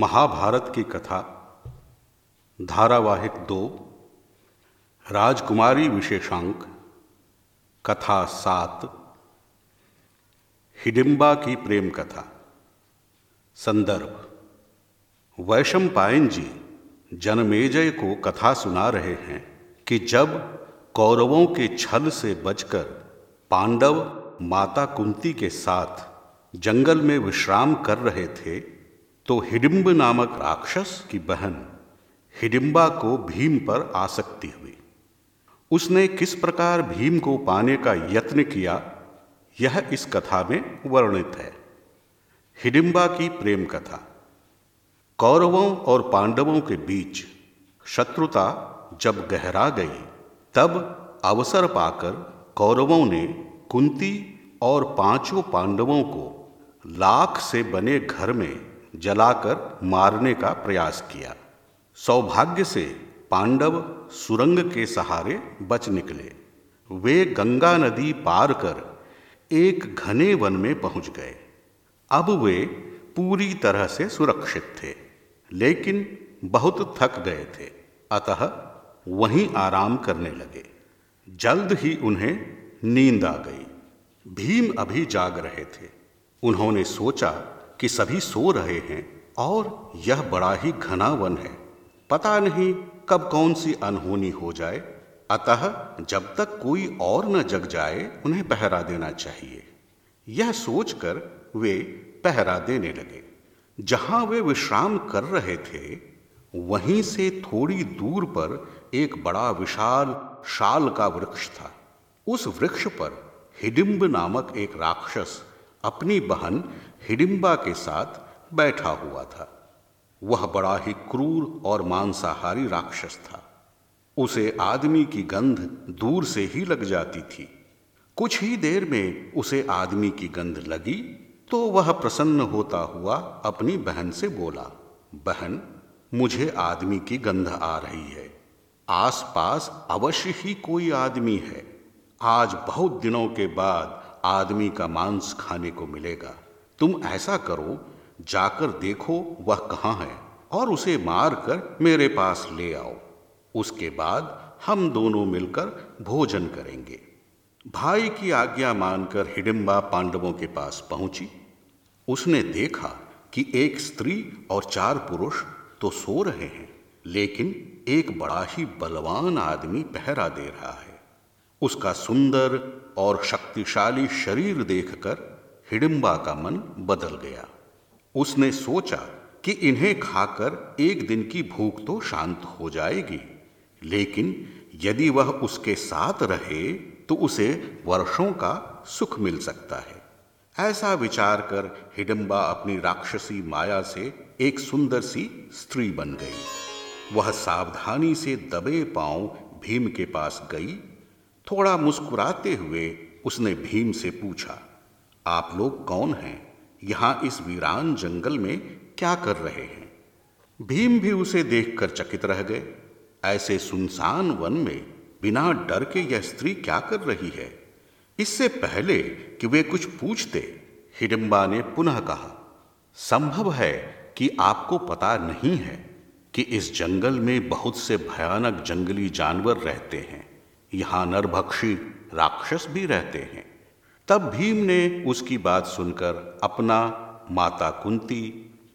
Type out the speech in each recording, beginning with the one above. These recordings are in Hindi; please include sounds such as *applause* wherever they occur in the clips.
महाभारत की कथा, धारावाहिक दो, राजकुमारी विशेषांक, कथा सात हिडिंबा की प्रेम कथा, संदर्भ, वैशम पायन जी, जनमेजय को कथा सुना रहे हैं कि जब कौरवों के छल से बचकर पांडव माता कुंती के साथ जंगल में विश्राम कर रहे थे तो हिडिंब नामक राक्षस की बहन हिडिंबा को भीम पर आसक्ति हुई। उसने किस प्रकार भीम को पाने का यत्न किया, यह इस कथा में वर्णित है। हिडिंबा की प्रेम कथा। कौरवों और पांडवों के बीच शत्रुता जब गहरा गई, तब अवसर पाकर कौरवों ने कुंती और पाँचों पांडवों को लाख से बने घर में जलाकर मारने का प्रयास किया। सौभाग्य से पांडव सुरंग के सहारे बच निकले। वे गंगा नदी पार कर एक घने वन में पहुँच गए। अब वे पूरी तरह से सुरक्षित थे, लेकिन बहुत थक गए थे। अतः वहीं आराम करने लगे। जल्द ही उन्हें नींद आ गई। भीम अभी जाग रहे थे। उन्होंने सोचा कि सभी सो रहे हैं और यह बड़ा ही घना वन है। पता नहीं कब कौन सी अनहोनी हो जाए। अतः जब तक कोई और न जग जाए, उन्हें पहरा देना चाहिए। यह सोचकर वे पहरा देने लगे। जहाँ वे विश्राम कर रहे थे, वहीं से थोड़ी दूर पर एक बड़ा विशाल शाल का वृक्ष था। उस वृक्ष पर हिडिंब नामक एक राक्षस अपनी बहन हिडिंबा के साथ बैठा हुआ था। वह बड़ा ही क्रूर और मांसाहारी राक्षस था। उसे आदमी की गंध दूर से ही लग जाती थी। कुछ ही देर में उसे आदमी की गंध लगी तो वह प्रसन्न होता हुआ अपनी बहन से बोला, बहन, मुझे आदमी की गंध आ रही है। आसपास अवश्य ही कोई आदमी है। आज बहुत दिनों के बाद आदमी का मांस खाने को मिलेगा। तुम ऐसा करो, जाकर देखो वह कहाँ है, और उसे मारकर मेरे पास ले आओ। उसके बाद हम दोनों मिलकर भोजन करेंगे। भाई की आज्ञा मानकर हिडिंबा पांडवों के पास पहुँची। उसने देखा कि एक स्त्री और चार पुरुष तो सो रहे हैं, लेकिन एक बड़ा ही बलवान आदमी पहरा दे रहा है। उसका सुंदर और शक्तिशाली शरीर देखकर हिडिंबा का मन बदल गया। उसने सोचा कि इन्हें खाकर एक दिन की भूख तो शांत हो जाएगी, लेकिन यदि वह उसके साथ रहे तो उसे वर्षों का सुख मिल सकता है। ऐसा विचार कर हिडम्बा अपनी राक्षसी माया से एक सुंदर सी स्त्री बन गई। वह सावधानी से दबे पाँव भीम के पास गई। थोड़ा मुस्कुराते हुए उसने भीम से पूछा आप लोग कौन हैं? यहाँ इस वीरान जंगल में क्या कर रहे हैं? भीम भी उसे देखकर चकित रह गए। ऐसे सुनसान वन में बिना डर के यह स्त्री क्या कर रही है? इससे पहले कि वे कुछ पूछते हिडिंबा ने पुनः कहा, संभव है कि आपको पता नहीं है कि इस जंगल में बहुत से भयानक जंगली जानवर रहते हैं। यहाँ नरभक्षी, राक्षस भी रहते हैं। तब भीम ने उसकी बात सुनकर अपना माता कुंती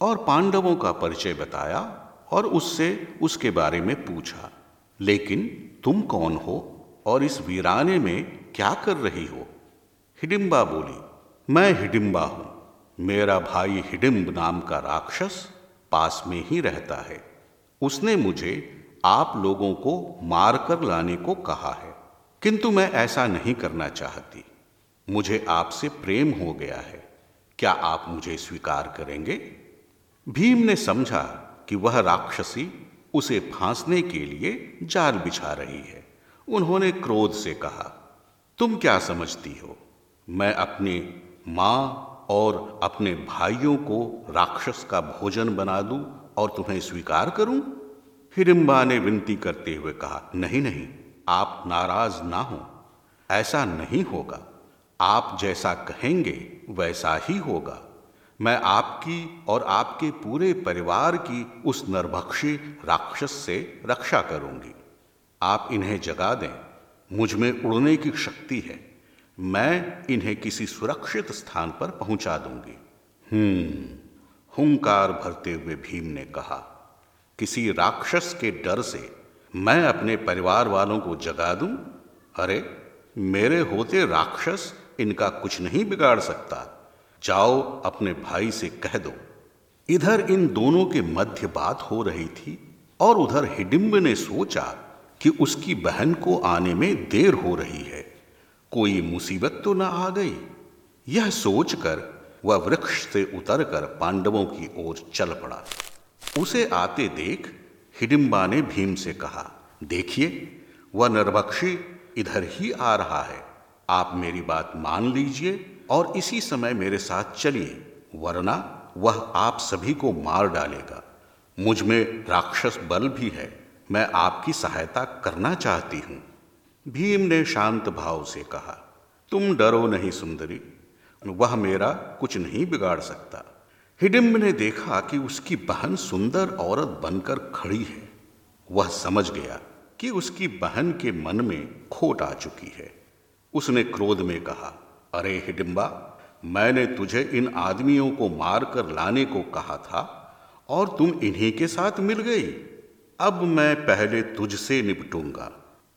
और पांडवों का परिचय बताया और उससे उसके बारे में पूछा, लेकिन तुम कौन हो और इस वीराने में क्या कर रही हो? हिडिम्बा बोली, मैं हिडिम्बा हूँ। मेरा भाई हिडिम्ब नाम का राक्षस पास में ही रहता है। उसने मुझे आप लोगों को मारकर लाने को कहा है, किंतु मैं ऐसा नहीं करना चाहती। मुझे आपसे प्रेम हो गया है। क्या आप मुझे स्वीकार करेंगे? भीम ने समझा कि वह राक्षसी उसे फांसने के लिए जाल बिछा रही है। उन्होंने क्रोध से कहा, तुम क्या समझती हो? मैं अपनी माँ और अपने भाइयों को राक्षस का भोजन बना दूँ और तुम्हें स्वीकार करूँ? हिडिम्बा ने विनती करते हुए कहा, नहीं नहीं, आप नाराज़ ना हो। ऐसा नहीं होगा। आप जैसा कहेंगे, वैसा ही होगा। मैं आपकी और आपके पूरे परिवार की उस नरभक्षी राक्षस से रक्षा करूँगी। आप इन्हें जगा दें। मुझमें उड़ने की शक्ति है। मैं इन्हें किसी सुरक्षित स्थान पर पहुँचा दूँगी। हम्म हुंकार भरते हुए भीम ने कहा, किसी राक्षस के डर से मैं अपने परिवार वालों को जगा दूँ? अरे, मेरे होते राक्षस इनका कुछ नहीं बिगाड़ सकता। जाओ, अपने भाई से कह दो। इधर इन दोनों के मध्य बात हो रही थी, और उधर हिडिंब ने सोचा कि उसकी बहन को आने में देर हो रही है। कोई मुसीबत तो ना आ गई। यह सोचकर वह वृक्ष से उतरकर पांडवों की ओर चल पड़ा। उसे आते देख हिडिंबा ने भीम से कहा, देखिए, वह नरभक्षी इधर ही आ रहा है। आप मेरी बात मान लीजिए और इसी समय मेरे साथ चलिए, वरना वह आप सभी को मार डालेगा। मुझमें राक्षस बल भी है, मैं आपकी सहायता करना चाहती हूँ। भीम ने शांत भाव से कहा, तुम डरो नहीं सुंदरी, वह मेरा कुछ नहीं बिगाड़ सकता। हिडिम्ब ने देखा कि उसकी बहन सुंदर औरत बनकर खड़ी है। वह समझ गया कि उसकी बहन के मन में खोट आ चुकी है। उसने क्रोध में कहा, अरे हिडिम्बा मैंने तुझे इन आदमियों को मारकर लाने को कहा था और तुम इन्हीं के साथ मिल गई। अब मैं पहले तुझसे निपटूँगा,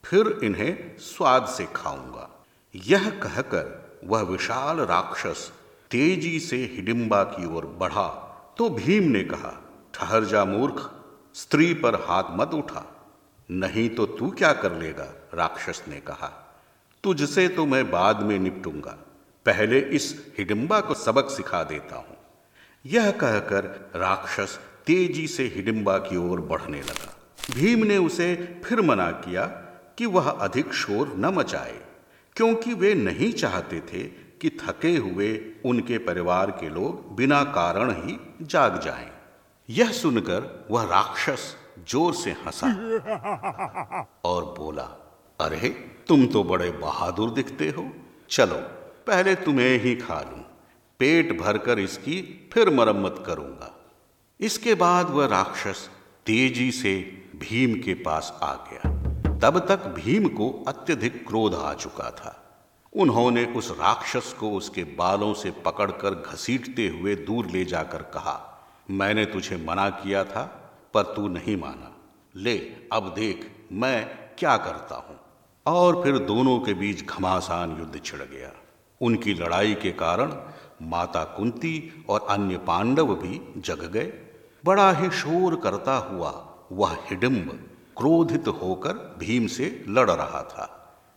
फिर इन्हें स्वाद से खाऊँगा। यह कहकर वह विशाल राक्षस तेज़ी से हिडिम्बा की ओर बढ़ा। तो भीम ने कहा, ठहर जा मूर्ख, स्त्री पर हाथ मत उठा, नहीं तो तू क्या कर लेगा? राक्षस ने कहा। तुझसे तो मैं बाद में निपटूँगा। पहले इस हिडिंबा को सबक सिखा देता हूँ। यह कहकर राक्षस तेज़ी से हिडिंबा की ओर बढ़ने लगा। भीम ने उसे फिर मना किया कि वह अधिक शोर न मचाए क्योंकि वे नहीं चाहते थे कि थके हुए उनके परिवार के लोग बिना कारण ही जाग जाएँ। यह सुनकर वह राक्षस ज़ोर से हंसा *laughs* और बोला अरे, तुम तो बड़े बहादुर दिखते हो। चलो, पहले तुम्हें ही खा लूँ। पेट भरकर इसकी फिर मरम्मत करूँगा। इसके बाद वह राक्षस तेज़ी से भीम के पास आ गया। तब तक भीम को अत्यधिक क्रोध आ चुका था। उन्होंने उस राक्षस को उसके बालों से पकड़कर घसीटते हुए दूर ले जाकर कहा, मैंने तुझे मना किया था, पर तू नहीं माना। ले, अब देख, मैं क्या करता हूँ? और फिर दोनों के बीच घमासान युद्ध छिड़ गया। उनकी लड़ाई के कारण माता कुंती और अन्य पांडव भी जग गए। बड़ा ही शोर करता हुआ वह हिडिम्ब क्रोधित होकर भीम से लड़ रहा था,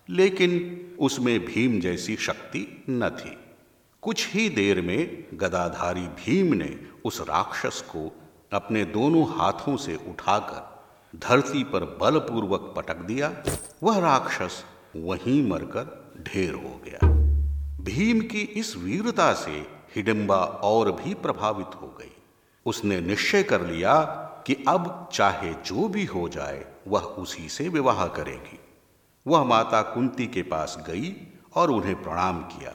लेकिन उसमें भीम जैसी शक्ति न थी। कुछ ही देर में गदाधारी भीम ने उस राक्षस को अपने दोनों हाथों से उठाकर धरती पर बलपूर्वक पटक दिया। वह राक्षस वहीं मरकर ढेर हो गया। भीम की इस वीरता से हिडिंबा और भी प्रभावित हो गई। उसने निश्चय कर लिया कि अब चाहे जो भी हो जाए, वह उसी से विवाह करेगी। वह माता कुंती के पास गई और उन्हें प्रणाम किया।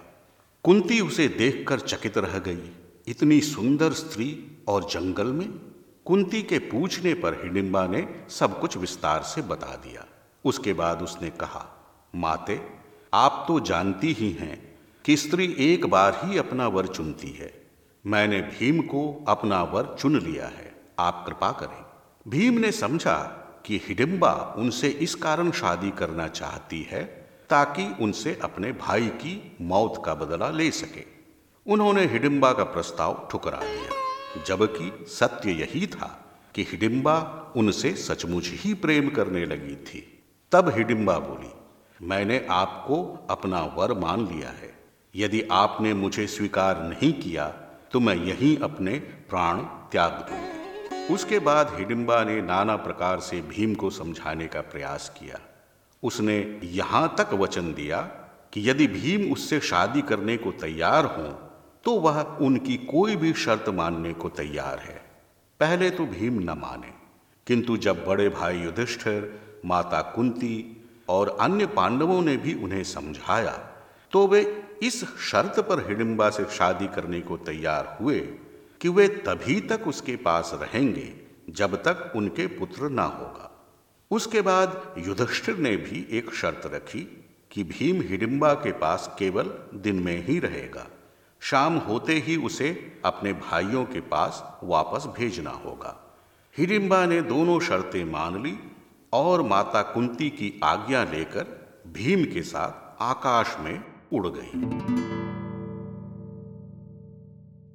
कुंती उसे देखकर चकित रह गई। इतनी सुंदर स्त्री और जंगल में कुंती के पूछने पर हिडिंबा ने सब कुछ विस्तार से बता दिया। उसके बाद उसने कहा, माते, आप तो जानती ही हैं कि स्त्री एक बार ही अपना वर चुनती है। मैंने भीम को अपना वर चुन लिया है, आप कृपा करें। भीम ने समझा कि हिडिंबा उनसे इस कारण शादी करना चाहती है ताकि उनसे अपने भाई की मौत का बदला ले सके। उन्होंने हिडिंबा का प्रस्ताव ठुकरा दिया। जबकि सत्य यही था कि हिडिंबा उनसे सचमुच ही प्रेम करने लगी थी। तब हिडिंबा बोली, मैंने आपको अपना वर मान लिया है। यदि आपने मुझे स्वीकार नहीं किया तो मैं यहीं अपने प्राण त्याग दूँगी उसके बाद हिडिंबा ने नाना प्रकार से भीम को समझाने का प्रयास किया। उसने यहाँ तक वचन दिया कि यदि भीम उससे शादी करने को तैयार हों तो वह उनकी कोई भी शर्त मानने को तैयार है। पहले तो भीम न माने, किंतु जब बड़े भाई युधिष्ठिर, माता कुंती और अन्य पांडवों ने भी उन्हें समझाया तो वे इस शर्त पर हिडिंबा से शादी करने को तैयार हुए कि वे तभी तक उसके पास रहेंगे जब तक उनके पुत्र ना होगा। उसके बाद युधिष्ठिर ने भी एक शर्त रखी कि भीम हिडिंबा के पास केवल दिन में ही रहेगा। शाम होते ही उसे अपने भाइयों के पास वापस भेजना होगा। हिरिम्बा ने दोनों शर्तें मान ली और माता कुंती की आज्ञा लेकर भीम के साथ आकाश में उड़ गई।